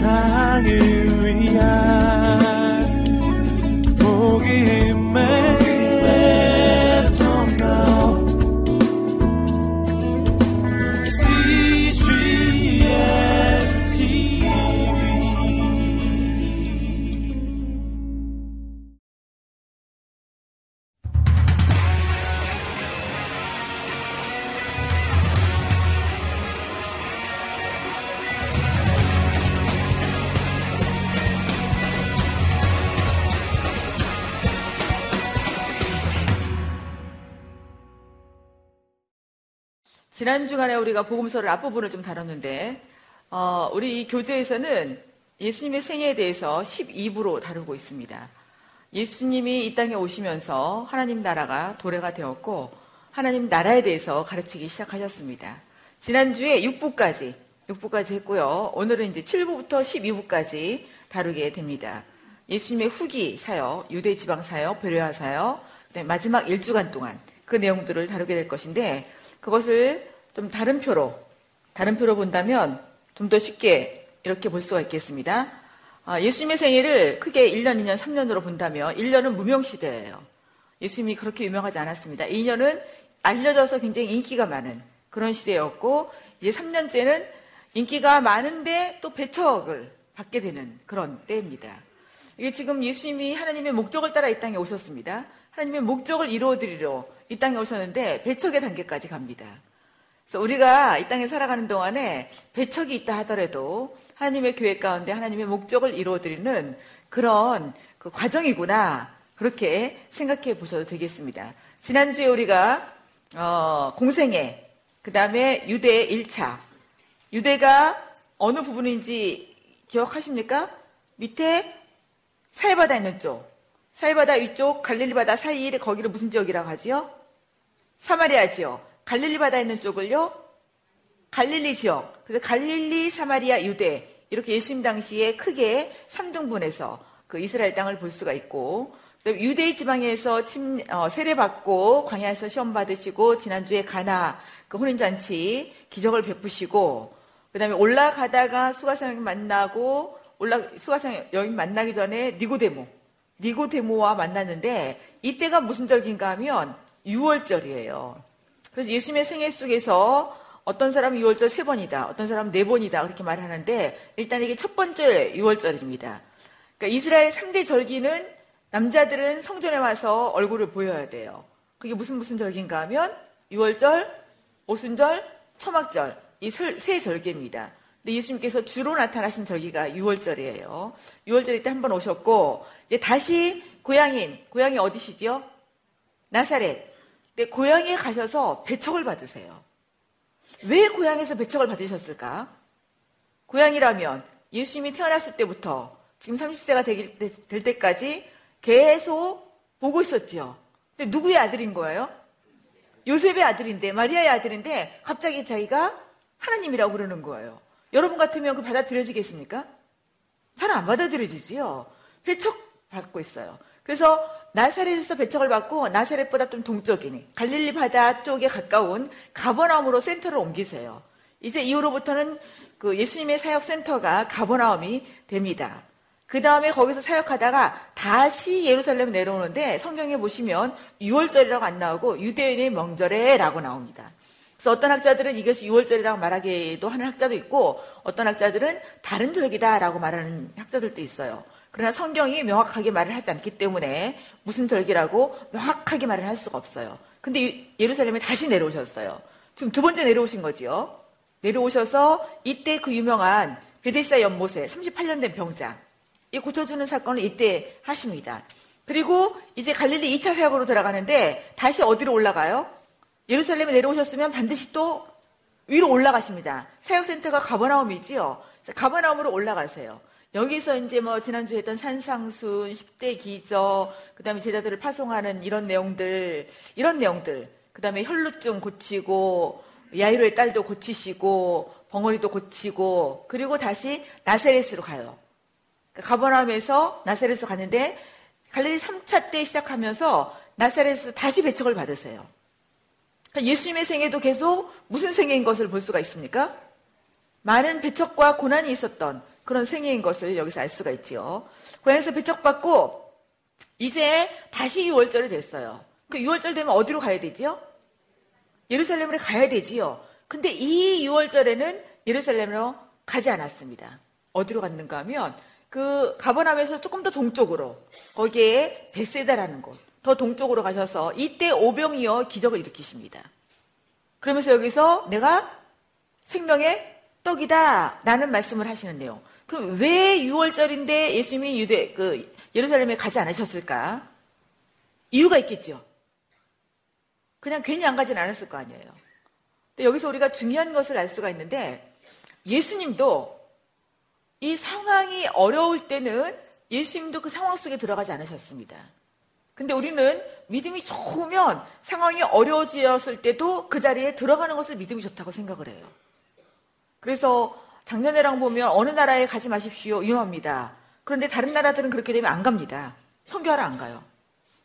세상을 위한 지난 주간에 우리가 복음서를 앞부분을 좀 다뤘는데 어, 우리 이 교재에서는 예수님의 생애에 대해서 12부로 다루고 있습니다. 예수님이 이 땅에 오시면서 하나님 나라가 도래가 되었고 하나님 나라에 대해서 가르치기 시작하셨습니다. 지난주에 6부까지 6부까지 했고요. 오늘은 이제 7부부터 12부까지 다루게 됩니다. 예수님의 후기 사역, 유대 지방 사역, 베레아 사역, 마지막 1주간 동안 그 내용들을 다루게 될 것인데 그것을 좀 다른 표로, 다른 표로 본다면 좀 더 쉽게 이렇게 볼 수가 있겠습니다. 아, 예수님의 생일을 크게 1년, 2년, 3년으로 본다면 1년은 무명시대예요. 예수님이 그렇게 유명하지 않았습니다. 2년은 알려져서 굉장히 인기가 많은 그런 시대였고 이제 3년째는 인기가 많은데 또 배척을 받게 되는 그런 때입니다. 이게 지금 예수님이 하나님의 목적을 따라 이 땅에 오셨습니다. 하나님의 목적을 이루어드리러 이 땅에 오셨는데 배척의 단계까지 갑니다. 그래서 우리가 이 땅에 살아가는 동안에 배척이 있다 하더라도 하나님의 교회 가운데 하나님의 목적을 이루어드리는 그런 그 과정이구나. 그렇게 생각해 보셔도 되겠습니다. 지난주에 우리가, 어, 공생애, 그 다음에 유대 1차. 유대가 어느 부분인지 기억하십니까? 밑에 사해바다 있는 쪽. 사해바다 위쪽 갈릴리 바다 사이에 거기를 무슨 지역이라고 하지요? 사마리아지요. 갈릴리 바다 있는 쪽을요. 갈릴리 지역. 그래서 갈릴리, 사마리아, 유대 이렇게 예수님 당시에 크게 3등분해서 그 이스라엘 땅을 볼 수가 있고 유대 지방에서 침, 어, 세례받고 광야에서 시험 받으시고 지난주에 가나 그 혼인잔치 기적을 베푸시고 그다음에 올라가다가 수가성 만나고 올라 수가성 여인 만나기 전에 니고데모 니고데모와 만났는데 이때가 무슨 절기인가 하면 6월절이에요. 그래서 예수님의 생애 속에서 어떤 사람은 6월절 세 번이다, 어떤 사람은 네 번이다 그렇게 말하는데 일단 이게 첫 번째 6월절입니다. 그러니까 이스라엘 3대 절기는 남자들은 성전에 와서 얼굴을 보여야 돼요. 그게 무슨 무슨 절기인가 하면 6월절, 오순절, 초막절 이 세 절기입니다. 근데 예수님께서 주로 나타나신 절기가 6월절이에요. 6월절 때 한 번 오셨고 이제 다시 고향인 고향이 어디시죠? 나사렛. 근데 고향에 가셔서 배척을 받으세요. 왜 고향에서 배척을 받으셨을까? 고향이라면 예수님이 태어났을 때부터 지금 30세가 될 때까지 계속 보고 있었죠. 근데 누구의 아들인 거예요? 요셉의 아들인데, 마리아의 아들인데, 갑자기 자기가 하나님이라고 그러는 거예요. 여러분 같으면 그 받아들여지겠습니까? 잘 안 받아들여지지요. 배척 받고 있어요. 그래서 나사렛에서 배척을 받고 나사렛보다 좀 동쪽이니 갈릴리 바다 쪽에 가까운 가버나움으로 센터를 옮기세요. 이제 이후로부터는 그 예수님의 사역 센터가 가버나움이 됩니다. 그 다음에 거기서 사역하다가 다시 예루살렘 내려오는데 성경에 보시면 6월절이라고 안 나오고 유대인의 명절에라고 나옵니다. 그래서 어떤 학자들은 이것이 6월절이라고 말하기도 하는 학자도 있고 어떤 학자들은 다른 절기다라고 말하는 학자들도 있어요. 그러나 성경이 명확하게 말을 하지 않기 때문에 무슨 절기라고 명확하게 말을 할 수가 없어요. 근데 예루살렘에 다시 내려오셨어요. 지금 두 번째 내려오신 거지요. 내려오셔서 이때 그 유명한 베데시다 연못에 38년 된 병자 이 고쳐주는 사건을 이때 하십니다. 그리고 이제 갈릴리 2차 사역으로 들어가는데 다시 어디로 올라가요? 예루살렘에 내려오셨으면 반드시 또 위로 올라가십니다. 사역센터가 가버나움이지요. 가버나움으로 올라가세요. 여기서 이제 뭐 지난주에 했던 산상순, 10대 기저, 그 다음에 제자들을 파송하는 이런 내용들, 이런 내용들, 그 다음에 혈루증 고치고, 야이로의 딸도 고치시고, 벙어리도 고치고, 그리고 다시 나세렛으로 가요. 그러니까 가버나움에서 나세렛으로 가는데, 갈릴리 3차 때 시작하면서 나사렛에서 다시 배척을 받으세요. 그러니까 예수님의 생애도 계속 무슨 생애인 것을 볼 수가 있습니까? 많은 배척과 고난이 있었던 그런 생애인 것을 여기서 알 수가 있지요. 고향에서 배척받고 이제 다시 6월절이 됐어요. 그 6월절 되면 어디로 가야 되지요? 예루살렘으로 가야 되지요. 근데 이 6월절에는 예루살렘으로 가지 않았습니다. 어디로 갔는가 하면 그 가버남에서 조금 더 동쪽으로 거기에 베세다라는 곳, 더 동쪽으로 가셔서 이때 오병이어 기적을 일으키십니다. 그러면서 여기서 내가 생명의 떡이다 라는 말씀을 하시는데요. 그럼 왜 6월절인데 예수님이 유대 그 예루살렘에 가지 않으셨을까? 이유가 있겠죠. 그냥 괜히 안 가진 않았을 거 아니에요. 근데 여기서 우리가 중요한 것을 알 수가 있는데 예수님도 이 상황이 어려울 때는 예수님도 그 상황 속에 들어가지 않으셨습니다. 근데 우리는 믿음이 좋으면 상황이 어려워졌을 때도 그 자리에 들어가는 것을 믿음이 좋다고 생각을 해요. 그래서 작년에랑 보면 어느 나라에 가지 마십시오. 위험합니다. 그런데 다른 나라들은 그렇게 되면 안 갑니다. 선교하러 안 가요.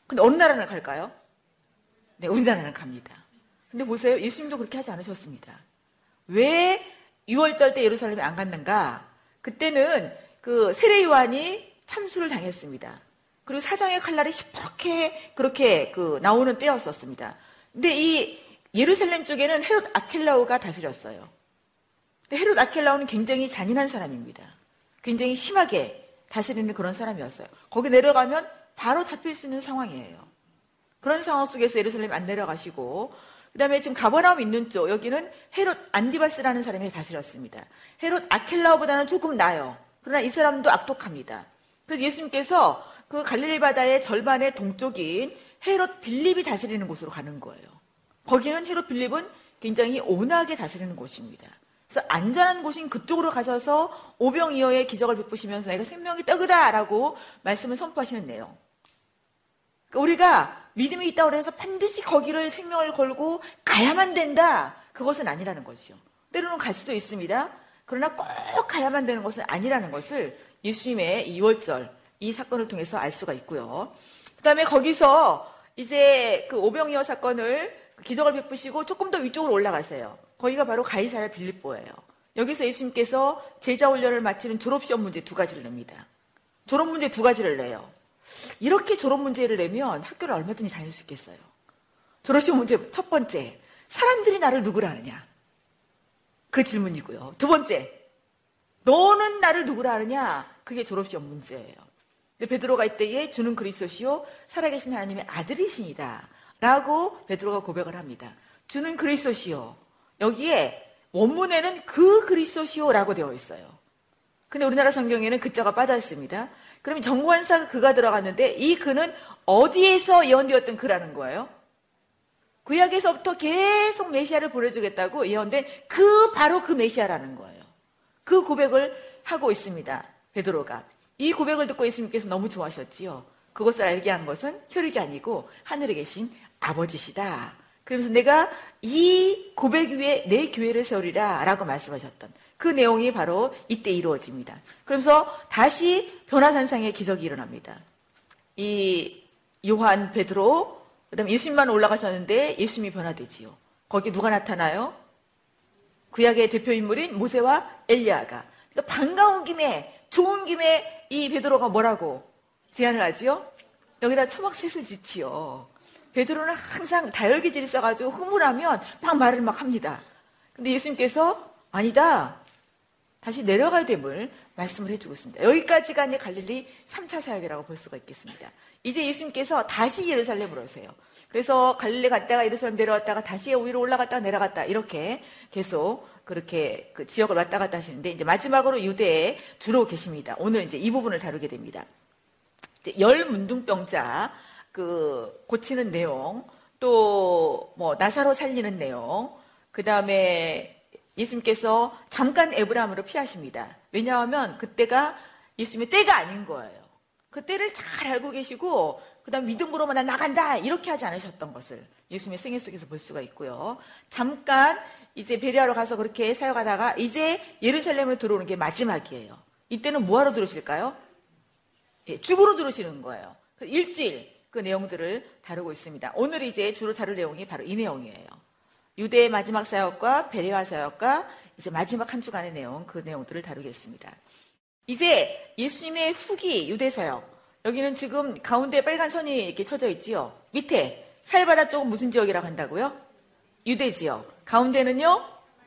근데 어느 나라는 갈까요? 네, 우리나라는 갑니다. 근데 보세요. 예수님도 그렇게 하지 않으셨습니다. 왜 6월절 때 예루살렘에 안 갔는가? 그때는 그 세례 요한이 참수를 당했습니다. 그리고 사장의 칼날이 시퍼렇게 그렇게 그 나오는 때였었습니다. 근데 이 예루살렘 쪽에는 헤롯 아켈라오가 다스렸어요. 헤롯 아켈라오는 굉장히 잔인한 사람입니다. 굉장히 심하게 다스리는 그런 사람이었어요. 거기 내려가면 바로 잡힐 수 있는 상황이에요. 그런 상황 속에서 예루살렘 안 내려가시고 그 다음에 지금 가버나움 있는 쪽 여기는 헤롯 안디바스라는 사람이 다스렸습니다. 헤롯 아켈라오보다는 조금 나요. 그러나 이 사람도 악독합니다. 그래서 예수님께서 그 갈릴리 바다의 절반의 동쪽인 헤롯 빌립이 다스리는 곳으로 가는 거예요. 거기는 헤롯 빌립은 굉장히 온화하게 다스리는 곳입니다. 그래서 안전한 곳인 그쪽으로 가셔서 오병이어의 기적을 베푸시면서 내가 생명이 떡이다라고 말씀을 선포하시는 내용. 그러니까 우리가 믿음이 있다고 해서 반드시 거기를 생명을 걸고 가야만 된다. 그것은 아니라는 것이요. 때로는 갈 수도 있습니다. 그러나 꼭 가야만 되는 것은 아니라는 것을 예수님의 2월절 이 사건을 통해서 알 수가 있고요. 그 다음에 거기서 이제 그 오병이어 사건을 기적을 베푸시고 조금 더 위쪽으로 올라가세요. 거기가 바로 가이사라 빌립보예요. 여기서 예수님께서 제자 훈련을 마치는 졸업시험 문제 두 가지를 냅니다. 졸업 문제 두 가지를 내요. 이렇게 졸업 문제를 내면 학교를 얼마든지 다닐 수 있겠어요. 졸업시험 문제 첫 번째, 사람들이 나를 누구라 하느냐? 그 질문이고요. 두 번째, 너는 나를 누구라 하느냐? 그게 졸업시험 문제예요. 베드로가 이때에 주는 그리스도시요 살아계신 하나님의 아들이신이다. 라고 베드로가 고백을 합니다. 주는 그리스도시요. 여기에 원문에는 그 그리스도시요라고 되어 있어요. 근데 우리나라 성경에는 그자가 빠져 있습니다. 그러면 정관사가 그가 들어갔는데 이 그는 어디에서 예언되었던 그라는 거예요? 구약에서부터 계속 메시아를 보내주겠다고 예언된 그 바로 그 메시아라는 거예요. 그 고백을 하고 있습니다. 베드로가. 이 고백을 듣고 예수님께서 너무 좋아하셨지요. 그것을 알게 한 것은 혈육이 아니고 하늘에 계신 아버지시다. 그러면서 내가 이 고백 위에 내 교회를 세우리라 라고 말씀하셨던 그 내용이 바로 이때 이루어집니다. 그러면서 다시 변화산상의 기적이 일어납니다. 이 요한, 베드로, 그 다음에 예수님만 올라가셨는데 예수님이 변화되지요. 거기 누가 나타나요? 구약의 대표 인물인 모세와 엘리야가. 그러니까 반가운 김에 좋은 김에 이 베드로가 뭐라고 제안을 하지요? 여기다 초막셋을 짓지요. 베드로는 항상 다혈기질이 있어가지고 흐물하면 막 말을 막 합니다. 근데 예수님께서 아니다. 다시 내려가야 됨을 말씀을 해주고 있습니다. 여기까지가 이제 갈릴리 3차 사역이라고 볼 수가 있겠습니다. 이제 예수님께서 다시 예루살렘으로 오세요. 그래서 갈릴리 갔다가 예루살렘 내려왔다가 다시 위로 올라갔다가 내려갔다 이렇게 계속 그렇게 그 지역을 왔다 갔다 하시는데 이제 마지막으로 유대에 주로 계십니다. 오늘 이제 이 부분을 다루게 됩니다. 열 문둥병자 그 고치는 내용, 또 뭐 나사로 살리는 내용, 그 다음에 예수님께서 잠깐 에브라함으로 피하십니다. 왜냐하면 그때가 예수님의 때가 아닌 거예요. 그 때를 잘 알고 계시고 그다음 믿음으로만 나 나간다 이렇게 하지 않으셨던 것을 예수님의 생애 속에서 볼 수가 있고요. 잠깐 이제 베리아로 가서 그렇게 사역하다가 이제 예루살렘으로 들어오는 게 마지막이에요. 이때는 뭐하러 들어오실까요? 예, 죽으러 들어오시는 거예요. 그 일주일 그 내용들을 다루고 있습니다. 오늘 이제 주로 다룰 내용이 바로 이 내용이에요. 유대의 마지막 사역과 베레아 사역과 이제 마지막 한 주간의 내용 그 내용들을 다루겠습니다. 이제 예수님의 후기 유대 사역. 여기는 지금 가운데 빨간 선이 이렇게 쳐져 있지요. 밑에 사해바다 쪽은 무슨 지역이라고 한다고요? 유대 지역. 가운데는요?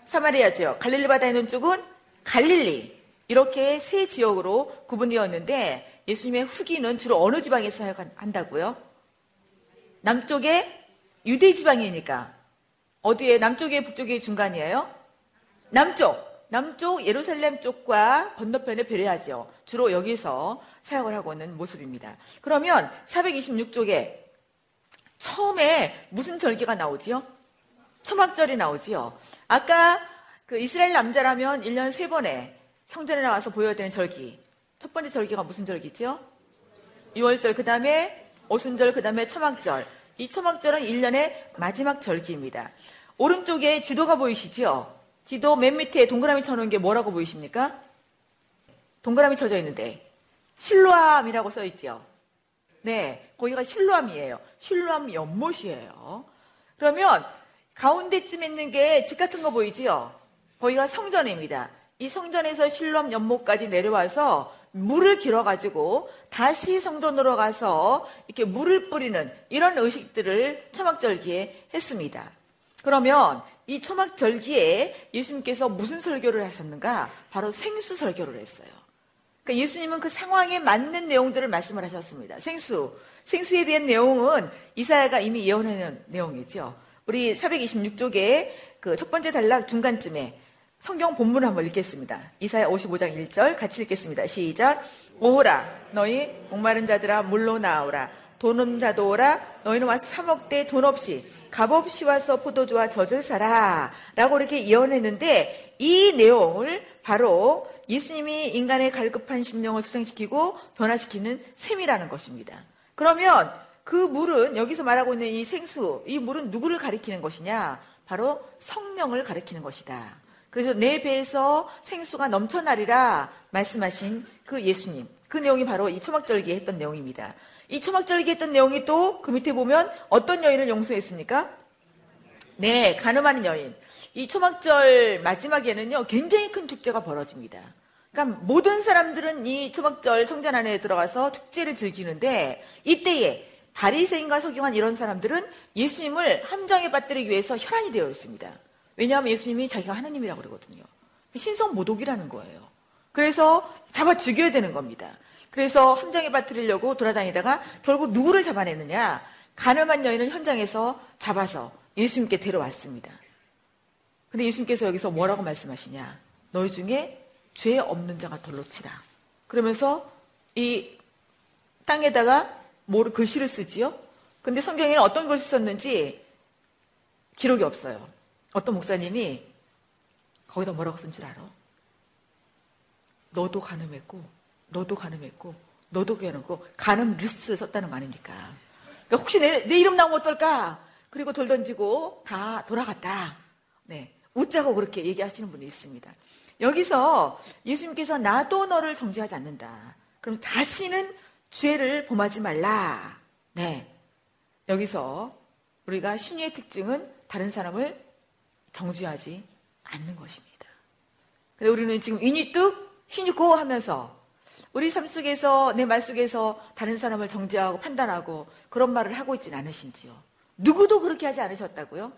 사마리아 지역. 갈릴리 바다에 있는 쪽은 갈릴리. 이렇게 세 지역으로 구분되었는데 예수님의 후기는 주로 어느 지방에서 사역한다고요? 남쪽에 유대 지방이니까 어디에 남쪽에 북쪽에 중간이에요? 남쪽. 남쪽 예루살렘 쪽과 건너편에 배려하죠. 주로 여기서 사역을 하고 있는 모습입니다. 그러면 426쪽에 처음에 무슨 절기가 나오지요? 초막절이 나오지요. 아까 그 이스라엘 남자라면 1년 3번에 성전에 나와서 보여야 되는 절기. 첫 번째 절기가 무슨 절기지요? 6월절, 그 다음에 오순절, 그 다음에 초막절. 이 초막절은 1년의 마지막 절기입니다. 오른쪽에 지도가 보이시죠? 지도 맨 밑에 동그라미 쳐놓은 게 뭐라고 보이십니까? 동그라미 쳐져 있는데 실로암이라고 써 있죠. 네, 거기가 실로암이에요. 실로암 연못이에요. 그러면 가운데쯤 있는 게 집 같은 거 보이지요? 거기가 성전입니다. 이 성전에서 실로암 연못까지 내려와서 물을 길어 가지고 다시 성전으로 가서 이렇게 물을 뿌리는 이런 의식들을 초막절기에 했습니다. 그러면 이 초막절기에 예수님께서 무슨 설교를 하셨는가? 바로 생수 설교를 했어요. 그러니까 예수님은 그 상황에 맞는 내용들을 말씀을 하셨습니다. 생수. 생수에 대한 내용은 이사야가 이미 예언하는 내용이죠. 우리 426쪽에 그 첫 번째 단락 중간쯤에 성경 본문을 한번 읽겠습니다. 이사야 55장 1절 같이 읽겠습니다. 시작. 오라 너희 목마른 자들아 물로 나오라 돈 없는 자도 오라 너희는 와서 사먹되 돈 없이 값 없이 와서 포도주와 젖을 사라 라고 이렇게 예언했는데 이 내용을 바로 예수님이 인간의 갈급한 심령을 수생시키고 변화시키는 셈이라는 것입니다. 그러면 그 물은 여기서 말하고 있는 이 생수, 이 물은 누구를 가리키는 것이냐? 바로 성령을 가리키는 것이다. 그래서 내 배에서 생수가 넘쳐나리라 말씀하신 그 예수님. 그 내용이 바로 이 초막절기에 했던 내용입니다. 이 초막절기 했던 내용이 또 그 밑에 보면 어떤 여인을 용서했습니까? 네, 가늠하는 여인. 이 초막절 마지막에는요, 굉장히 큰 축제가 벌어집니다. 그러니까 모든 사람들은 이 초막절 성전 안에 들어가서 축제를 즐기는데 이때에 바리새인과 서기관 이런 사람들은 예수님을 함정에 빠뜨리기 위해서 혈안이 되어 있습니다. 왜냐하면 예수님이 자기가 하나님이라고 그러거든요. 신성 모독이라는 거예요. 그래서 잡아 죽여야 되는 겁니다. 그래서 함정에 빠뜨리려고 돌아다니다가 결국 누구를 잡아내느냐? 가늠한 여인을 현장에서 잡아서 예수님께 데려왔습니다. 근데 예수님께서 여기서 뭐라고 말씀하시냐? 너희 중에 죄 없는 자가 돌로 치라. 그러면서 이 땅에다가 뭐를 글씨를 쓰지요? 근데 성경에는 어떤 글씨 썼는지 기록이 없어요. 어떤 목사님이 거기다 뭐라고 쓴 줄 알아? 너도 가늠했고 너도 가늠했고 너도 가늠했고 가늠 리스트를 썼다는 거 아닙니까? 그러니까 혹시 내, 내 이름 나오면 어떨까? 그리고 돌 던지고 다 돌아갔다. 네. 웃자고 그렇게 얘기하시는 분이 있습니다. 여기서 예수님께서 나도 너를 정죄하지 않는다. 그럼 다시는 죄를 범하지 말라. 네. 여기서 우리가 신유의 특징은 다른 사람을 정죄하지 않는 것입니다. 근데 우리는 지금 인이 뚝, 신이 고 하면서 우리 삶 속에서 내 말 속에서 다른 사람을 정죄하고 판단하고 그런 말을 하고 있지는 않으신지요. 누구도 그렇게 하지 않으셨다고요?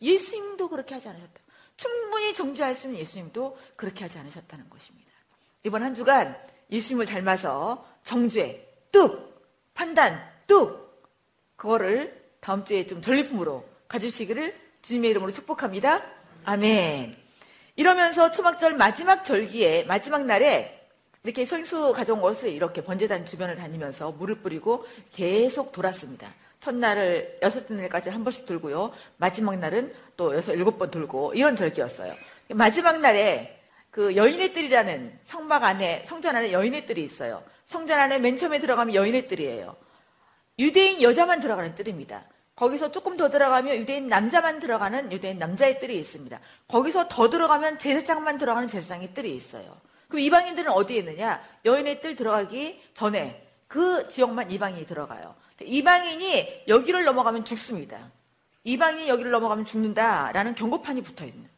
예수님도 그렇게 하지 않으셨다. 충분히 정죄할 수 있는 예수님도 그렇게 하지 않으셨다는 것입니다. 이번 한 주간 예수님을 닮아서 정죄 뚝 판단 뚝 그거를 다음 주에 좀 전리품으로 가주시기를 주님의 이름으로 축복합니다. 아멘. 이러면서 초막절 마지막 절기에 마지막 날에 이렇게 생수 가져온 것을 이렇게 번제단 주변을 다니면서 물을 뿌리고 계속 돌았습니다. 첫날을 여섯 날까지 한 번씩 돌고요. 마지막 날은 또 여섯 일곱 번 돌고 이런 절기였어요. 마지막 날에 그 여인의 뜰이라는 성막 안에 성전 안에 여인의 뜰이 있어요. 성전 안에 맨 처음에 들어가면 여인의 뜰이에요. 유대인 여자만 들어가는 뜰입니다. 거기서 조금 더 들어가면 유대인 남자만 들어가는 유대인 남자의 뜰이 있습니다. 거기서 더 들어가면 제사장만 들어가는 제사장의 뜰이 있어요. 그럼 이방인들은 어디에 있느냐? 여인의 뜰 들어가기 전에 그 지역만 이방인이 들어가요. 이방인이 여기를 넘어가면 죽습니다. 이방인이 여기를 넘어가면 죽는다라는 경고판이 붙어 있는.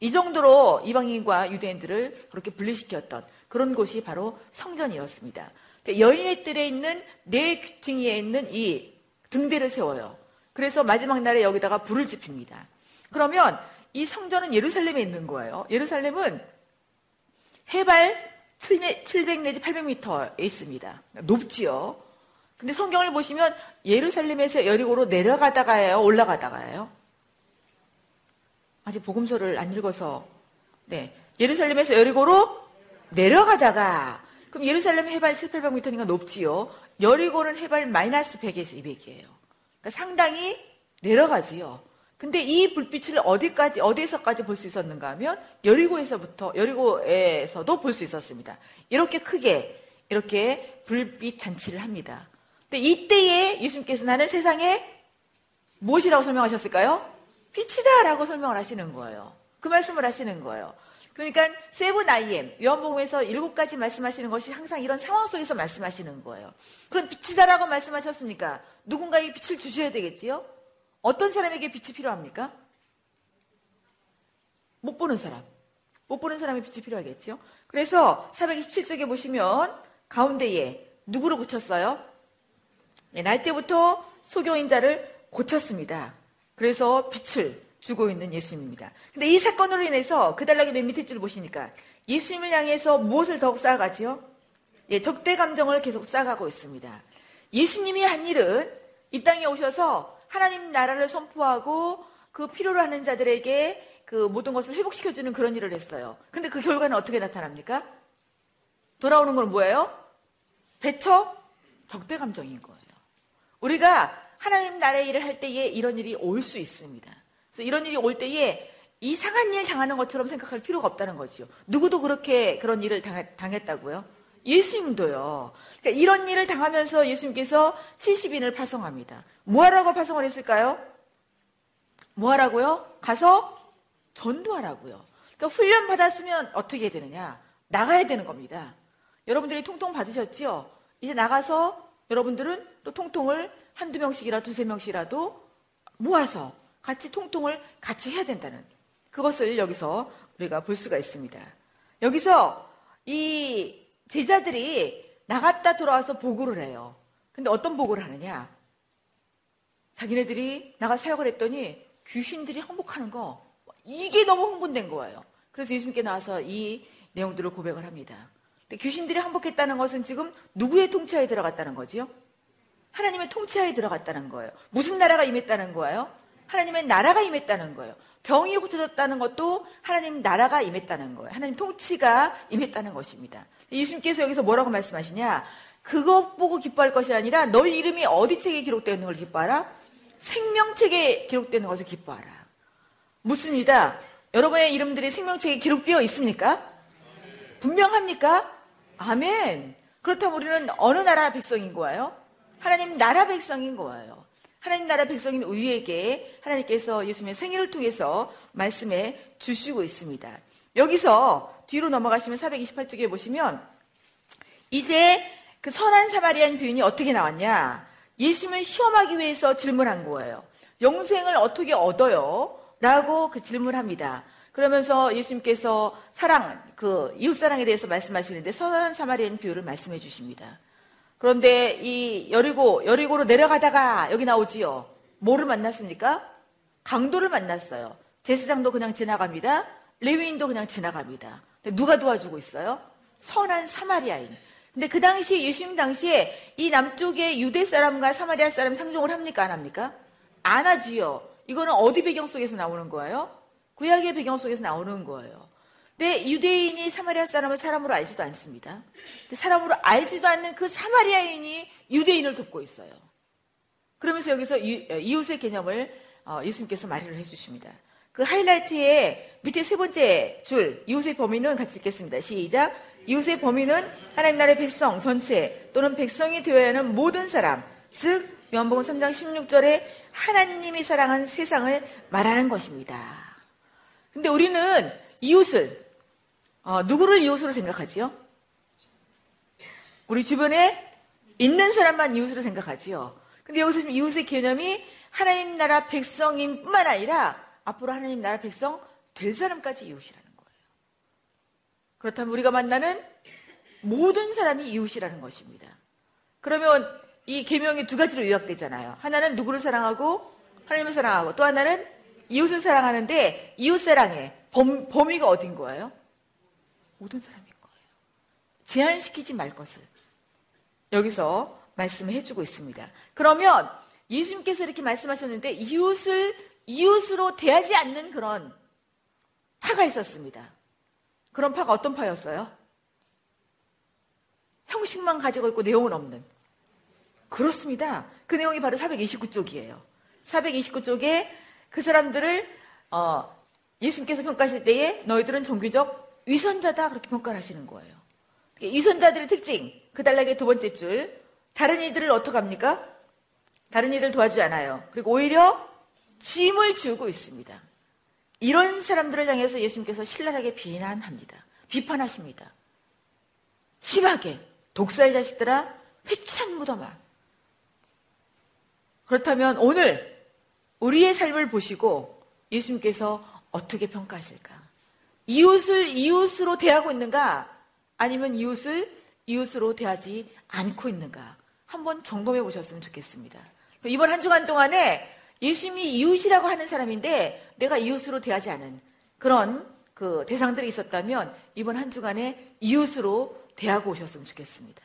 이 정도로 이방인과 유대인들을 그렇게 분리시켰던 그런 곳이 바로 성전이었습니다. 여인의 뜰에 있는 네 귀퉁이에 있는 이 등대를 세워요. 그래서 마지막 날에 여기다가 불을 지핍니다. 그러면 이 성전은 예루살렘에 있는 거예요. 예루살렘은 해발 700 내지 800m에 있습니다. 높지요. 근데 성경을 보시면 예루살렘에서 여리고로 내려가다가요, 올라가다가요. 아직 복음서를 안 읽어서 네 예루살렘에서 여리고로 내려가다가 그럼 예루살렘 해발 7, 800m니까 높지요. 여리고는 해발 마이너스 100에서 200이에요. 그러니까 상당히 내려가지요. 근데 이 불빛을 어디까지 어디에서까지 볼 수 있었는가 하면 여리고에서부터 여리고에서도 볼 수 있었습니다. 이렇게 크게 이렇게 불빛 잔치를 합니다. 근데 이때에 예수님께서 나는 세상에 무엇이라고 설명하셨을까요? 빛이다라고 설명을 하시는 거예요. 그 말씀을 하시는 거예요. 그러니까 세븐 아이엠 요한복음에서 일곱 가지 말씀하시는 것이 항상 이런 상황 속에서 말씀하시는 거예요. 그럼 빛이다라고 말씀하셨으니까 누군가에게 빛을 주셔야 되겠지요? 어떤 사람에게 빛이 필요합니까? 못 보는 사람. 못 보는 사람의 빛이 필요하겠죠? 그래서 427쪽에 보시면 가운데에 누구를 고쳤어요? 네, 날 때부터 소경인 자를 고쳤습니다. 그래서 빛을 주고 있는 예수님입니다. 근데 이 사건으로 인해서 그 단락의 맨 밑에 줄 보시니까 예수님을 향해서 무엇을 더욱 쌓아가지요? 예, 적대 감정을 계속 쌓아가고 있습니다. 예수님이 한 일은 이 땅에 오셔서 하나님 나라를 선포하고 그 필요로 하는 자들에게 그 모든 것을 회복시켜주는 그런 일을 했어요. 근데 그 결과는 어떻게 나타납니까? 돌아오는 건 뭐예요? 배척, 적대 감정인 거예요. 우리가 하나님 나라의 일을 할 때에 이런 일이 올 수 있습니다. 그래서 이런 일이 올 때에 이상한 일 당하는 것처럼 생각할 필요가 없다는 거죠. 누구도 그렇게 그런 일을 당했 다고요? 예수님도요. 그러니까 이런 일을 당하면서 예수님께서 70인을 파송합니다. 뭐하라고 파송을 했을까요? 뭐하라고요? 가서 전도하라고요. 그러니까 훈련 받았으면 어떻게 해야 되느냐? 나가야 되는 겁니다. 여러분들이 통통 받으셨죠? 이제 나가서 여러분들은 또 통통을 한두 명씩이라 두세 명씩이라도 모아서 같이 통통을 같이 해야 된다는 그것을 여기서 우리가 볼 수가 있습니다. 여기서 이 제자들이 나갔다 돌아와서 보고를 해요. 근데 어떤 보고를 하느냐? 자기네들이 나가 사역을 했더니 귀신들이 항복하는 거 이게 너무 흥분된 거예요. 그래서 예수님께 나와서 이 내용들을 고백을 합니다. 귀신들이 항복했다는 것은 지금 누구의 통치하에 들어갔다는 거지요? 하나님의 통치하에 들어갔다는 거예요. 무슨 나라가 임했다는 거예요? 하나님의 나라가 임했다는 거예요. 병이 고쳐졌다는 것도 하나님 나라가 임했다는 거예요. 하나님 통치가 임했다는 것입니다. 예수님께서 여기서 뭐라고 말씀하시냐? 그것 보고 기뻐할 것이 아니라 너희 이름이 어디 책에 기록되어 있는 걸 기뻐하라? 생명책에 기록되는 것을 기뻐하라. 무슨 이다? 여러분의 이름들이 생명책에 기록되어 있습니까? 분명합니까? 아멘. 그렇다면 우리는 어느 나라 백성인 거예요? 하나님 나라 백성인 거예요. 하나님 나라 백성인 우리에게 하나님께서 예수님의 생일을 통해서 말씀해 주시고 있습니다. 여기서 뒤로 넘어가시면 428쪽에 보시면 이제 그 선한 사마리안 부인이 어떻게 나왔냐? 예수님을 시험하기 위해서 질문한 거예요. 영생을 어떻게 얻어요? 라고 그 질문합니다. 그러면서 예수님께서 사랑, 그 이웃사랑에 대해서 말씀하시는데 선한 사마리안 비유를 말씀해 주십니다. 그런데 이 여리고, 여리고로 내려가다가 여기 나오지요. 뭐를 만났습니까? 강도를 만났어요. 제사장도 그냥 지나갑니다. 레위인도 그냥 지나갑니다. 누가 도와주고 있어요? 선한 사마리아인. 근데 그 당시 예수님 당시에 이 남쪽의 유대 사람과 사마리아 사람 상종을 합니까? 안 합니까? 안 하지요. 이거는 어디 배경 속에서 나오는 거예요? 구약의 배경 속에서 나오는 거예요. 근데 유대인이 사마리아 사람을 사람으로 알지도 않습니다. 사람으로 알지도 않는 그 사마리아인이 유대인을 돕고 있어요. 그러면서 여기서 이웃의 개념을 어, 예수님께서 말을 해주십니다. 그 하이라이트의 밑에 세 번째 줄 이웃의 범위는 같이 읽겠습니다. 시작. 이웃의 범위는 하나님 나라의 백성 전체 또는 백성이 되어야 하는 모든 사람, 즉 요한복음 3장 16절에 하나님이 사랑한 세상을 말하는 것입니다. 근데 우리는 이웃을 어, 누구를 이웃으로 생각하지요? 우리 주변에 있는 사람만 이웃으로 생각하지요. 근데 여기서 지금 이웃의 개념이 하나님 나라 백성인 뿐만 아니라 앞으로 하나님 나라 백성 될 사람까지 이웃이라는 거예요. 그렇다면 우리가 만나는 모든 사람이 이웃이라는 것입니다. 그러면 이 계명이 두 가지로 요약되잖아요. 하나는 누구를 사랑하고 하나님을 사랑하고 또 하나는 이웃을 사랑하는데 이웃 사랑의 범, 범위가 어딘 거예요? 모든 사람인 거예요. 제한시키지 말 것을 여기서 말씀을 해주고 있습니다. 그러면 예수님께서 이렇게 말씀하셨는데 이웃을 이웃으로 대하지 않는 그런 파가 있었습니다. 그런 파가 어떤 파였어요? 형식만 가지고 있고 내용은 없는. 그렇습니다. 그 내용이 바로 429쪽이에요. 429쪽에 그 사람들을 어, 예수님께서 평가하실 때에 너희들은 종교적 위선자다 그렇게 평가를 하시는 거예요. 위선자들의 특징 그 단락의 두 번째 줄 다른 이들을 어떻게 합니까? 다른 이를 도와주지 않아요. 그리고 오히려 짐을 주고 있습니다. 이런 사람들을 향해서 예수님께서 신랄하게 비난합니다. 비판하십니다. 심하게 독사의 자식들아 회찬 묻어마. 그렇다면 오늘 우리의 삶을 보시고 예수님께서 어떻게 평가하실까? 이웃을 이웃으로 대하고 있는가? 아니면 이웃을 이웃으로 대하지 않고 있는가? 한번 점검해 보셨으면 좋겠습니다. 이번 한 주간 동안에 예수님이 이웃이라고 하는 사람인데 내가 이웃으로 대하지 않은 그런 그 대상들이 있었다면 이번 한 주간에 이웃으로 대하고 오셨으면 좋겠습니다.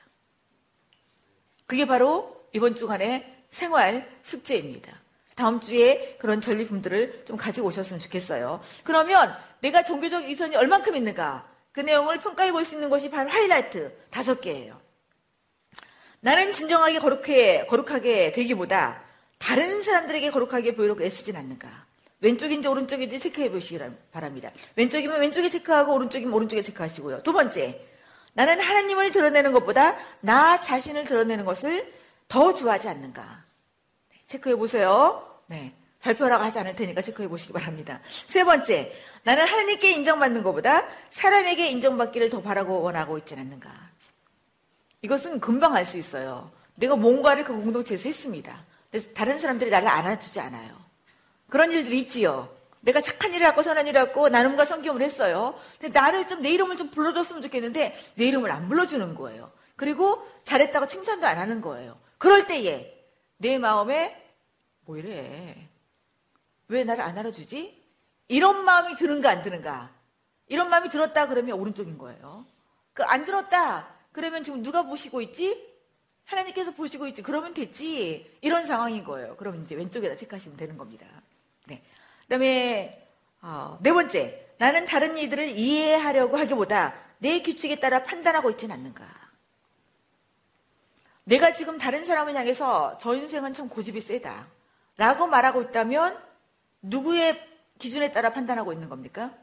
그게 바로 이번 주간의 생활 숙제입니다. 다음 주에 그런 전리품들을 좀 가지고 오셨으면 좋겠어요. 그러면 내가 종교적 이선이 얼만큼 있는가? 그 내용을 평가해 볼 수 있는 것이 바로 하이라이트 다섯 개예요. 나는 진정하게 거룩해, 거룩하게 되기보다 다른 사람들에게 거룩하게 보이려고 애쓰진 않는가? 왼쪽인지 오른쪽인지 체크해 보시기 바랍니다. 왼쪽이면 왼쪽에 체크하고 오른쪽이면 오른쪽에 체크하시고요. 두 번째, 나는 하나님을 드러내는 것보다 나 자신을 드러내는 것을 더 좋아하지 않는가? 네, 체크해 보세요. 네. 발표라고 하지 않을 테니까 체크해 보시기 바랍니다. 세 번째, 나는 하나님께 인정받는 것보다 사람에게 인정받기를 더 바라고 원하고 있지 않는가? 이것은 금방 알 수 있어요. 내가 뭔가를 그 공동체에서 했습니다. 다른 사람들이 나를 안아주지 않아요. 그런 일들이 있지요. 내가 착한 일을 하고 선한 일을 하고 나눔과 성경을 했어요. 근데 나를 좀 내 이름을 좀 불러줬으면 좋겠는데 내 이름을 안 불러주는 거예요. 그리고 잘했다고 칭찬도 안 하는 거예요. 그럴 때에 내 마음에 뭐 이래? 왜 나를 안 알아주지? 이런 마음이 드는가 안 드는가? 이런 마음이 들었다 그러면 오른쪽인 거예요. 그 안 들었다 그러면 지금 누가 보시고 있지? 하나님께서 보시고 있지. 그러면 됐지. 이런 상황인 거예요. 그럼 이제 왼쪽에다 체크하시면 되는 겁니다. 네. 그다음에 어, 네 번째, 나는 다른 이들을 이해하려고 하기보다 내 규칙에 따라 판단하고 있지는 않는가. 내가 지금 다른 사람을 향해서 저 인생은 참 고집이 세다. 라고 말하고 있다면 누구의 기준에 따라 판단하고 있는 겁니까?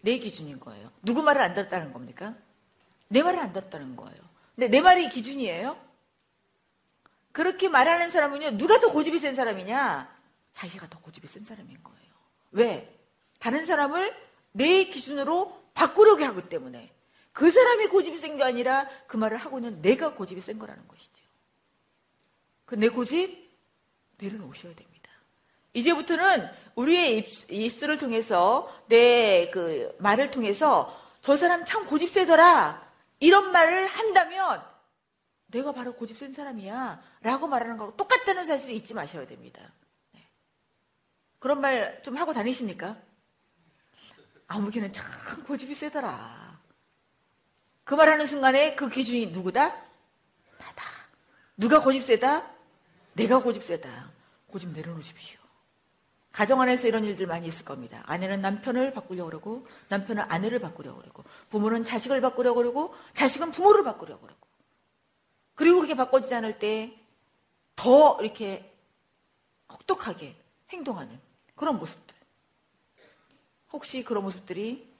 내 기준인 거예요. 누구 말을 안 들었다는 겁니까? 내 말을 안 들었다는 거예요. 근데 내 말이 기준이에요? 그렇게 말하는 사람은요, 누가 더 고집이 센 사람이냐? 자기가 더 고집이 센 사람인 거예요. 왜? 다른 사람을 내 기준으로 바꾸려고 하기 때문에. 그 사람이 고집이 센 게 아니라 그 말을 하고 있는 내가 고집이 센 거라는 것이죠. 그 내 고집 내려놓으셔야 됩니다. 이제부터는 우리의 입, 술을 통해서 내 그 말을 통해서 저 사람 참 고집 세더라 이런 말을 한다면 내가 바로 고집 센 사람이야. 라고 말하는 거하고 똑같다는 사실을 잊지 마셔야 됩니다. 네. 그런 말 좀 하고 다니십니까? 아무개는 참 고집이 세더라. 그 말하는 순간에 그 기준이 누구다? 나다. 누가 고집 세다? 내가 고집 세다. 고집 내려놓으십시오. 가정 안에서 이런 일들 많이 있을 겁니다. 아내는 남편을 바꾸려고 그러고, 남편은 아내를 바꾸려고 그러고, 부모는 자식을 바꾸려고 그러고, 자식은 부모를 바꾸려고 그러고. 그리고 그게 바꿔지지 않을 때 더 이렇게 혹독하게 행동하는 그런 모습들. 혹시 그런 모습들이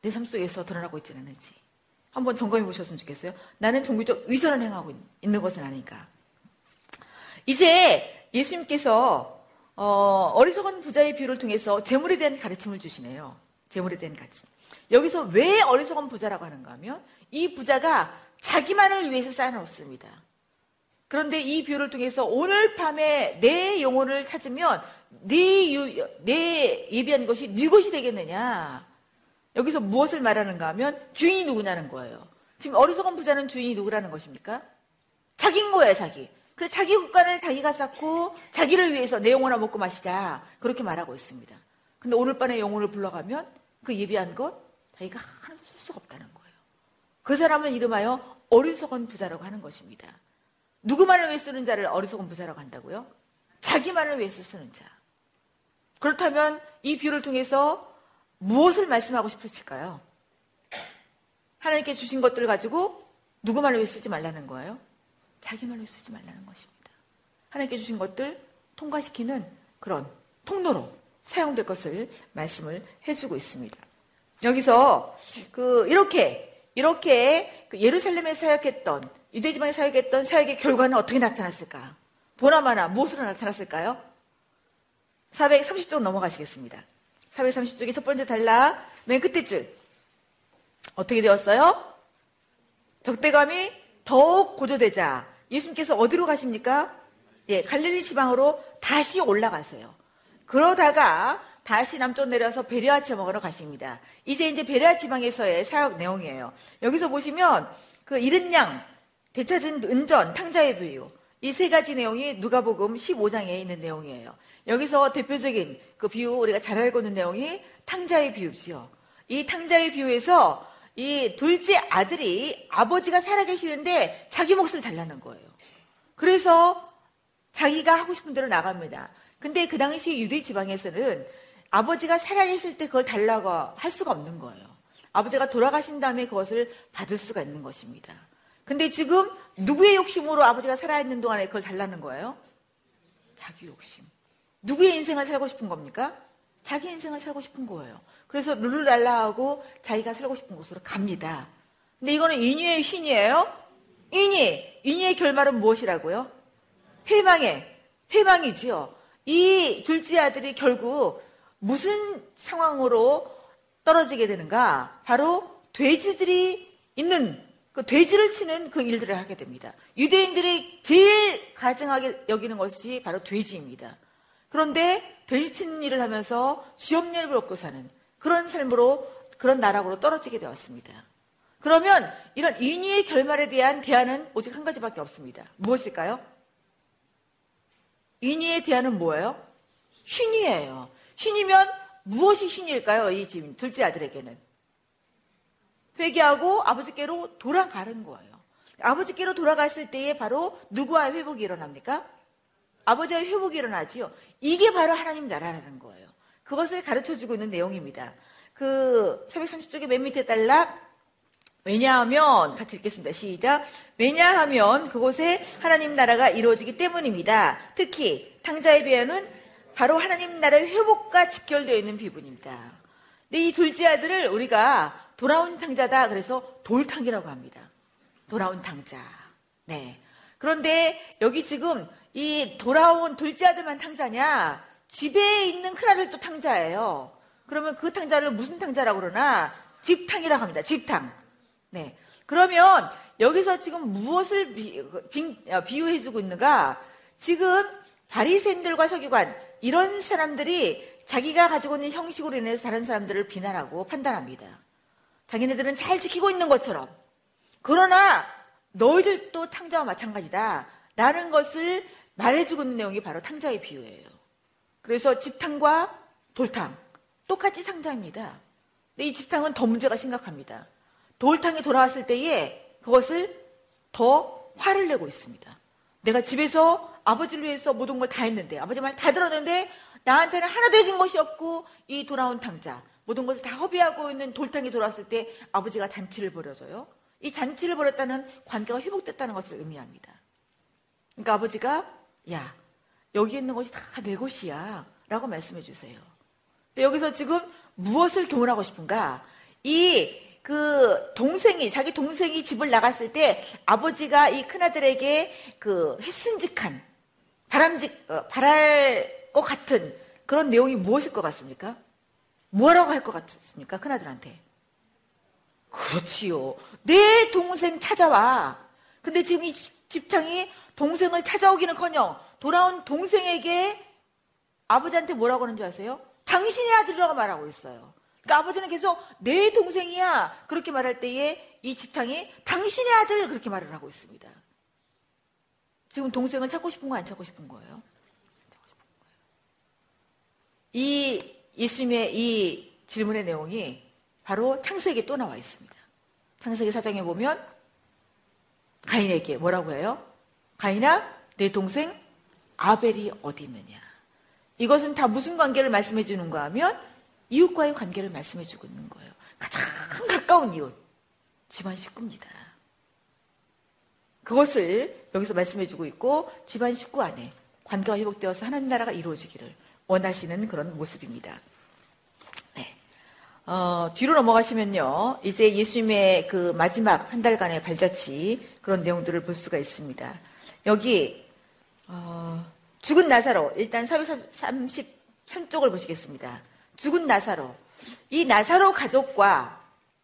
내 삶 속에서 드러나고 있지는 않은지 한번 점검해 보셨으면 좋겠어요. 나는 종교적 위선을 행하고 있는 것은 아닌가. 이제 예수님께서 어, 어리석은 부자의 비유를 통해서 재물에 대한 가르침을 주시네요. 재물에 대한 가르침. 여기서 왜 어리석은 부자라고 하는가 하면 이 부자가 자기만을 위해서 쌓아놓습니다. 그런데 이 비유를 통해서 오늘 밤에 내 영혼을 찾으면 내, 유, 내 예비한 것이 네 것이 되겠느냐? 여기서 무엇을 말하는가 하면 주인이 누구냐는 거예요. 지금 어리석은 부자는 주인이 누구라는 것입니까? 자기인 거예요, 자기. 그래 자기 국간을 자기가 쌓고 자기를 위해서 내 영혼아 먹고 마시자 그렇게 말하고 있습니다. 근데 오늘 밤에 영혼을 불러가면 그 예비한 것 자기가 하나도 쓸 수가 없다는 거예요. 그 사람은 이름하여 어리석은 부자라고 하는 것입니다. 누구만을 위해 쓰는 자를 어리석은 부자라고 한다고요? 자기만을 위해서 쓰는 자. 그렇다면 이 비유를 통해서 무엇을 말씀하고 싶으실까요? 하나님께 주신 것들을 가지고 누구만을 위해 쓰지 말라는 거예요? 자기만을 쓰지 말라는 것입니다. 하나님께 주신 것들 통과시키는 그런 통로로 사용될 것을 말씀을 해주고 있습니다. 여기서 그 이렇게 이렇게 그 예루살렘에 사역했던 유대 지방에 사역했던 사역의 결과는 어떻게 나타났을까? 보나마나 무엇으로 나타났을까요? 430쪽 넘어가시겠습니다. 430쪽의 첫 번째 단락 맨 끝에 줄 어떻게 되었어요? 적대감이 더욱 고조되자 예수님께서 어디로 가십니까? 예, 갈릴리 지방으로 다시 올라가세요. 그러다가 다시 남쪽 내려서 베레아 지방으로 가십니다. 이제 이제 베레아 지방에서의 사역 내용이에요. 여기서 보시면 그 잃은 양, 되찾은 은전, 탕자의 부유 이 세 가지 내용이 누가복음 15장에 있는 내용이에요. 여기서 대표적인 그 비유 우리가 잘 알고 있는 내용이 탕자의 비유지요. 이 탕자의 비유에서 이 둘째 아들이 아버지가 살아계시는데 자기 몫을 달라는 거예요. 그래서 자기가 하고 싶은 대로 나갑니다. 근데 그 당시 유대 지방에서는 아버지가 살아계실 때 그걸 달라고 할 수가 없는 거예요. 아버지가 돌아가신 다음에 그것을 받을 수가 있는 것입니다. 근데 지금 누구의 욕심으로 아버지가 살아있는 동안에 그걸 달라는 거예요? 자기 욕심. 누구의 인생을 살고 싶은 겁니까? 자기 인생을 살고 싶은 거예요. 그래서 룰루랄라하고 자기가 살고 싶은 곳으로 갑니다. 근데 이거는 인유의 신이에요? 인이, 인유의 결말은 무엇이라고요? 회망의, 회망이지요. 이 둘째 아들이 결국 무슨 상황으로 떨어지게 되는가? 바로 돼지들이 있는 그 돼지를 치는 그 일들을 하게 됩니다. 유대인들이 제일 가증하게 여기는 것이 바로 돼지입니다. 그런데 돼지 치는 일을 하면서 쥐업렬을 얻고 사는 그런 삶으로 그런 나락으로 떨어지게 되었습니다. 그러면 이런 인위의 결말에 대한 대안은 오직 한 가지밖에 없습니다. 무엇일까요? 인위의 대안은 뭐예요? 신이에요. 신이면 무엇이 신일까요? 이 지금 둘째 아들에게는. 회개하고 아버지께로 돌아가는 거예요. 아버지께로 돌아갔을 때에 바로 누구와의 회복이 일어납니까? 아버지와의 회복이 일어나지요. 이게 바로 하나님 나라라는 거예요. 그것을 가르쳐 주고 있는 내용입니다. 그 430쪽의 맨 밑에 달라 왜냐하면 같이 읽겠습니다. 시작. 왜냐하면 그곳에 하나님 나라가 이루어지기 때문입니다. 특히 탕자의 배아는 바로 하나님 나라의 회복과 직결되어 있는 비분입니다. 근데 이 둘째 아들을 우리가 돌아온 탕자다 그래서 돌탕이라고 합니다. 돌아온 탕자. 네. 그런데 여기 지금 이 돌아온 둘째 아들만 탕자냐? 집에 있는 큰아들도 탕자예요. 그러면 그 탕자를 무슨 탕자라고 그러나? 집탕이라고 합니다. 집탕. 네. 그러면 여기서 지금 무엇을 비, 어, 유해주고 있는가? 지금 바리새인들과 서기관 이런 사람들이 자기가 가지고 있는 형식으로 인해서 다른 사람들을 비난하고 판단합니다. 자기네들은 잘 지키고 있는 것처럼. 그러나 너희들도 탕자와 마찬가지다. 라는 것을 말해주고 있는 내용이 바로 탕자의 비유예요. 그래서 집탕과 돌탕 똑같이 상자입니다. 근데 이 집탕은 더 문제가 심각합니다. 돌탕이 돌아왔을 때에 그것을 더 화를 내고 있습니다. 내가 집에서 아버지를 위해서 모든 걸 다 했는데 아버지 말 다 들었는데 나한테는 하나도 해준 것이 없고 이 돌아온 탕자 모든 것을 다 허비하고 있는 돌탕이 돌아왔을 때 아버지가 잔치를 벌여줘요. 이 잔치를 벌였다는 관계가 회복됐다는 것을 의미합니다. 그러니까 아버지가 야 여기 있는 것이 다 내 것이야 라고 말씀해 주세요. 근데 여기서 지금 무엇을 교훈하고 싶은가? 이 그 동생이 자기 동생이 집을 나갔을 때 아버지가 이 큰아들에게 그 했음직한 바람직 어, 바랄 것 같은 그런 내용이 무엇일 것 같습니까? 뭐라고 할 것 같습니까? 큰아들한테. 그렇지요. 내 동생 찾아와. 근데 지금 이 집창이 동생을 찾아오기는커녕 돌아온 동생에게 아버지한테 뭐라고 하는 줄 아세요? 당신의 아들이라고 말하고 있어요. 그러니까 아버지는 계속 내 동생이야 그렇게 말할 때에 이 집탕이 당신의 아들 그렇게 말을 하고 있습니다. 지금 동생을 찾고 싶은 거 안 찾고 싶은 거예요? 이 예수님의 이 질문의 내용이 바로 창세기에 또 나와 있습니다. 창세기 사장에 보면 가인에게 뭐라고 해요? 가인아, 내 동생 아벨이 어디 있느냐? 이것은 다 무슨 관계를 말씀해 주는가 하면 이웃과의 관계를 말씀해 주고 있는 거예요. 가장 가까운 이웃, 집안 식구입니다. 그것을 여기서 말씀해 주고 있고 집안 식구 안에 관계가 회복되어서 하나님 나라가 이루어지기를 원하시는 그런 모습입니다. 네. 어, 뒤로 넘어가시면요. 이제 예수님의 그 마지막 한 달간의 발자취 그런 내용들을 볼 수가 있습니다. 여기 어, 죽은 나사로 일단 433쪽을 보시겠습니다. 죽은 나사로 이 나사로 가족과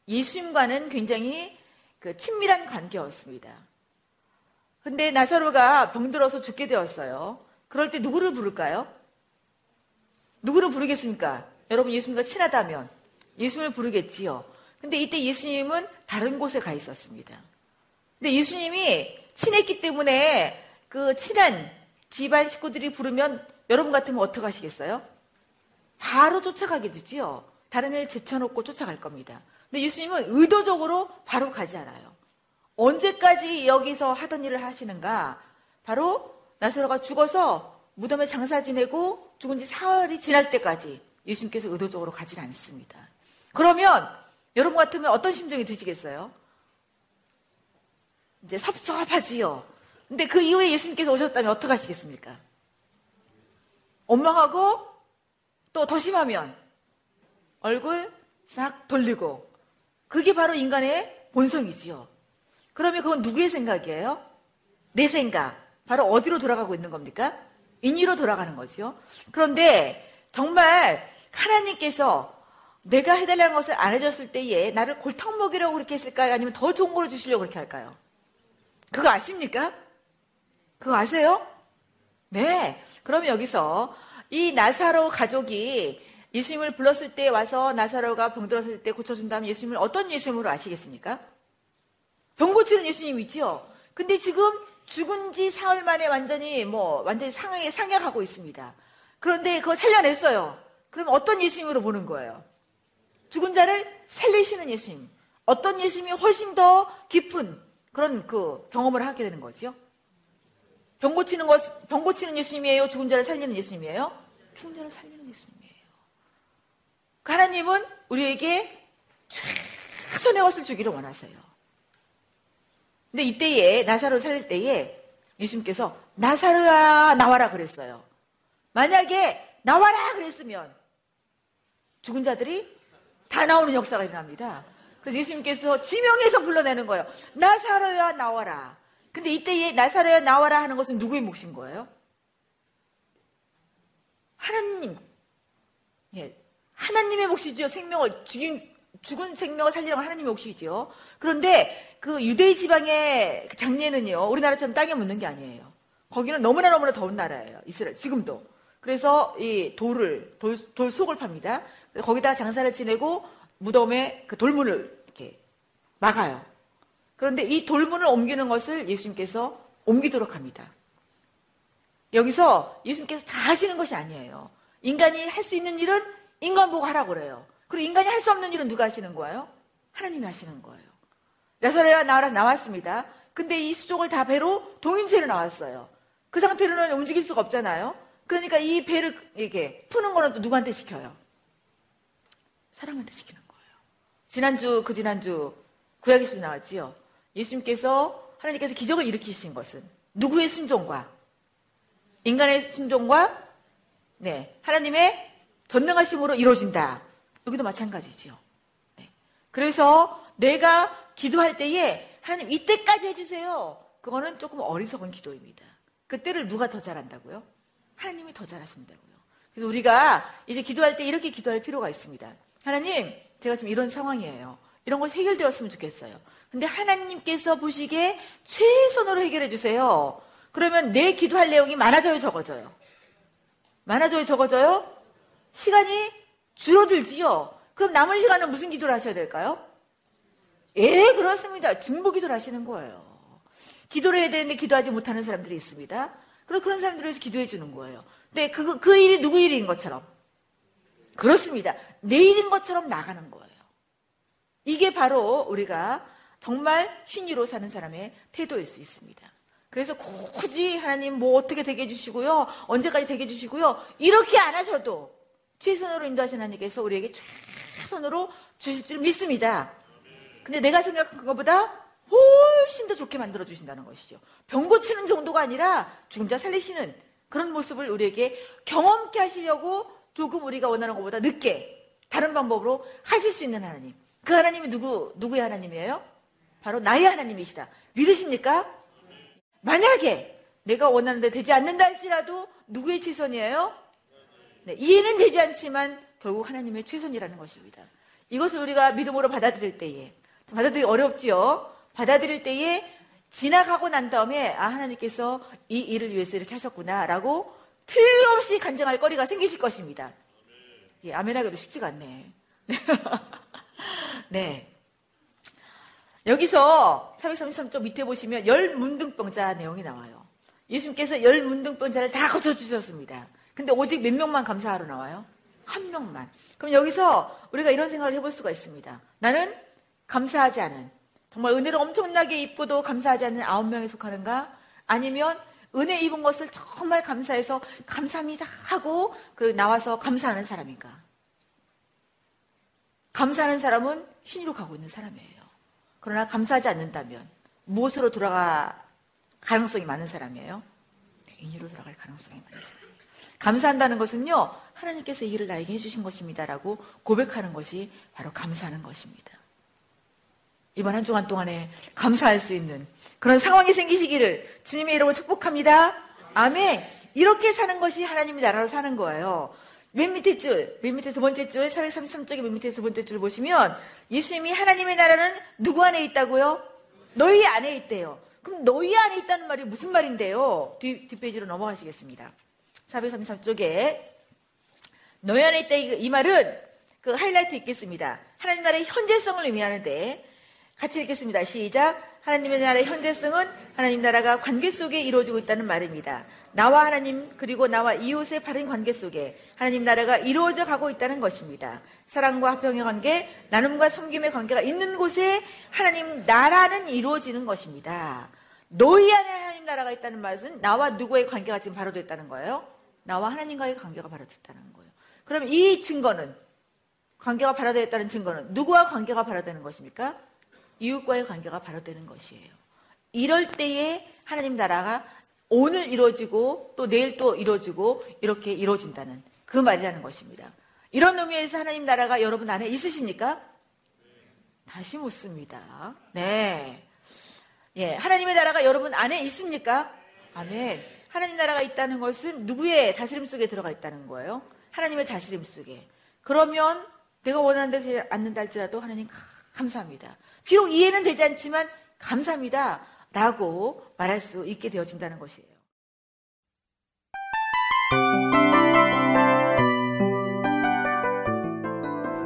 예수님과는 굉장히 그 친밀한 관계였습니다. 근데 나사로가 병들어서 죽게 되었어요. 그럴 때 누구를 부를까요? 누구를 부르겠습니까? 여러분 예수님과 친하다면 예수님을 부르겠지요. 근데 이때 예수님은 다른 곳에 가 있었습니다. 근데 예수님이 친했기 때문에 그 친한 집안 식구들이 부르면 여러분 같으면 어떻게 하시겠어요? 바로 쫓아가게 되지요. 다른 일 제쳐놓고 쫓아갈 겁니다. 근데 예수님은 의도적으로 바로 가지 않아요. 언제까지 여기서 하던 일을 하시는가? 바로 나사로가 죽어서 무덤에 장사 지내고 죽은 지 사흘이 지날 때까지 예수님께서 의도적으로 가지 않습니다. 그러면 여러분 같으면 어떤 심정이 드시겠어요? 이제 섭섭하지요. 근데 그 이후에 예수님께서 오셨다면 어떻게 하시겠습니까? 원망하고 또 더 심하면 얼굴 싹 돌리고 그게 바로 인간의 본성이지요. 그러면 그건 누구의 생각이에요? 내 생각. 바로 어디로 돌아가고 있는 겁니까? 인위로 돌아가는 거죠. 그런데 정말 하나님께서 내가 해달라는 것을 안 해줬을 때에 나를 골탕 먹이려고 그렇게 했을까요? 아니면 더 좋은 걸 주시려고 그렇게 할까요? 그거 아십니까? 그거 아세요? 네. 그러면 여기서 이 나사로 가족이 예수님을 불렀을 때 와서 나사로가 병들었을 때 고쳐준다면 예수님을 어떤 예수님으로 아시겠습니까? 병 고치는 예수님 있죠? 근데 지금 죽은 지 사흘 만에 완전히 뭐 완전히 상황에 상약하고 있습니다. 그런데 그거 살려냈어요. 그럼 어떤 예수님으로 보는 거예요? 죽은 자를 살리시는 예수님. 어떤 예수님이 훨씬 더 깊은 그런 그 경험을 하게 되는 거지요. 병 고치는 것, 병 고치는 예수님이에요? 죽은 자를 살리는 예수님이에요? 죽은 자를 살리는 예수님이에요. 그 하나님은 우리에게 최선의 것을 주기를 원하세요. 근데 이때에 나사로를 살릴 때에 예수님께서 나사로야 나와라 그랬어요. 만약에 나와라 그랬으면 죽은 자들이 다 나오는 역사가 일어납니다. 그래서 예수님께서 지명해서 불러내는 거예요. 나사로야 나와라. 근데 이때에 나사로야 나와라 하는 것은 누구의 몫인 거예요? 하나님. 예. 하나님의 몫이죠. 생명을 죽인 죽은 생명을 살리라고 하나님의 몫이죠. 그런데 그 유대 지방의 그 장례는요. 우리나라처럼 땅에 묻는 게 아니에요. 거기는 너무나 너무나 더운 나라예요. 이스라엘 지금도. 그래서 이 돌을 돌, 돌 속을 팝니다. 거기다 장사를 지내고 무덤에 그 돌문을 이렇게 막아요. 그런데 이 돌문을 옮기는 것을 예수님께서 옮기도록 합니다. 여기서 예수님께서 다 하시는 것이 아니에요. 인간이 할 수 있는 일은 인간 보고 하라고 그래요. 그리고 인간이 할 수 없는 일은 누가 하시는 거예요? 하나님이 하시는 거예요. 나사렛가 나와라 나왔습니다. 근데 이 수족을 다 배로 동인체로 나왔어요. 그 상태로는 움직일 수가 없잖아요. 그러니까 이 배를 이게 푸는 거는 또 누구한테 시켜요? 사람한테 시키는 거예요. 지난주 그 지난주 구약에서 나왔지요. 예수님께서 하나님께서 기적을 일으키신 것은 누구의 순종과 인간의 순종과 네 하나님의 전능하심으로 이루어진다. 여기도 마찬가지죠. 네. 그래서 내가 기도할 때에 하나님 이때까지 해주세요. 그거는 조금 어리석은 기도입니다. 그때를 누가 더 잘한다고요? 하나님이 더 잘하신다고요. 그래서 우리가 이제 기도할 때 이렇게 기도할 필요가 있습니다. 하나님, 제가 지금 이런 상황이에요. 이런 것이 해결되었으면 좋겠어요. 근데 하나님께서 보시기에 최선으로 해결해 주세요. 그러면 내 기도할 내용이 많아져요, 적어져요? 많아져요, 적어져요? 시간이 줄어들지요. 그럼 남은 시간은 무슨 기도를 하셔야 될까요? 예, 그렇습니다. 중보 기도를 하시는 거예요. 기도를 해야 되는데 기도하지 못하는 사람들이 있습니다. 그럼 그런 사람들을 위해서 기도해 주는 거예요. 근데 그, 그 일이 누구 일인 것처럼. 그렇습니다. 내 일인 것처럼 나가는 거예요. 이게 바로 우리가 정말 신의로 사는 사람의 태도일 수 있습니다. 그래서 굳이 하나님 뭐 어떻게 되게 해주시고요. 언제까지 되게 해주시고요. 이렇게 안 하셔도 최선으로 인도하신 하나님께서 우리에게 최선으로 주실 줄 믿습니다. 근데 내가 생각한 것보다 훨씬 더 좋게 만들어 주신다는 것이죠. 병 고치는 정도가 아니라 죽은 자 살리시는 그런 모습을 우리에게 경험케 하시려고 조금 우리가 원하는 것보다 늦게 다른 방법으로 하실 수 있는 하나님. 그 하나님이 누구, 누구의 하나님이에요? 바로 나의 하나님이시다. 믿으십니까? 만약에 내가 원하는데 되지 않는다 할지라도 누구의 최선이에요? 네, 이해는 되지 않지만 결국 하나님의 최선이라는 것입니다. 이것을 우리가 믿음으로 받아들일 때에 받아들이기 어렵지요. 받아들일 때에 지나가고 난 다음에 아 하나님께서 이 일을 위해서 이렇게 하셨구나라고 틀림없이 간증할 거리가 생기실 것입니다. 예, 아멘 하기도 쉽지가 않네. 네. 여기서 333쪽 밑에 보시면 열 문둥병자 내용이 나와요. 예수님께서 열 문둥병자를 다 고쳐주셨습니다. 근데 오직 몇 명만 감사하러 나와요? 한 명만. 그럼 여기서 우리가 이런 생각을 해볼 수가 있습니다. 나는 감사하지 않은, 정말 은혜를 엄청나게 입고도 감사하지 않는 아홉 명에 속하는가? 아니면 은혜 입은 것을 정말 감사해서 감사합니다 하고 그 나와서 감사하는 사람인가? 감사하는 사람은 신이로 가고 있는 사람이에요. 그러나 감사하지 않는다면 무엇으로 돌아가 가능성이 많은 사람이에요? 네, 인유로 돌아갈 가능성이 많은 사람. 감사한다는 것은요, 하나님께서 이 일을 나에게 해주신 것입니다라고 고백하는 것이 바로 감사하는 것입니다. 이번 한 주간 동안에 감사할 수 있는 그런 상황이 생기시기를 주님의 이름으로 축복합니다. 아멘. 이렇게 사는 것이 하나님의 나라로 사는 거예요. 맨 밑에 줄, 맨 밑에 두 번째 줄, 433쪽의 맨 밑에 두 번째 줄 보시면 예수님이 하나님의 나라는 누구 안에 있다고요? 너희 안에 있대요. 그럼 너희 안에 있다는 말이 무슨 말인데요? 뒤, 뒷페이지로 넘어가시겠습니다. 433쪽에 너희 안에 있다 이, 이 말은 그 하이라이트 있겠습니다. 하나님 나라의 현재성을 의미하는데 같이 읽겠습니다. 시작. 하나님의 나라의 현재성은 하나님 나라가 관계 속에 이루어지고 있다는 말입니다. 나와 하나님 그리고 나와 이웃의 바른 관계 속에 하나님 나라가 이루어져 가고 있다는 것입니다. 사랑과 화평의 관계, 나눔과 섬김의 관계가 있는 곳에 하나님 나라는 이루어지는 것입니다. 너희 안에 하나님 나라가 있다는 말은 나와 누구의 관계가 지금 바로 됐다는 거예요? 나와 하나님과의 관계가 바로 됐다는 거예요. 그럼 이 증거는 관계가 발화되었다는 증거는 누구와 관계가 발화되는 것입니까? 이웃과의 관계가 바로 되는 것이에요. 이럴 때에 하나님 나라가 오늘 이루어지고 또 내일 또 이루어지고 이렇게 이루어진다는 그 말이라는 것입니다. 이런 의미에서 하나님 나라가 여러분 안에 있으십니까? 다시 묻습니다. 네. 예, 하나님의 나라가 여러분 안에 있습니까? 아멘. 하나님 나라가 있다는 것은 누구의 다스림 속에 들어가 있다는 거예요? 하나님의 다스림 속에. 그러면 내가 원하는 데 되지 않는다 할지라도 하나님 감사합니다. 비록 이해는 되지 않지만 감사합니다. 라고 말할 수 있게 되어진다는 것이에요.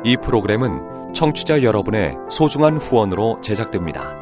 이 프로그램은 청취자 여러분의 소중한 후원으로 제작됩니다.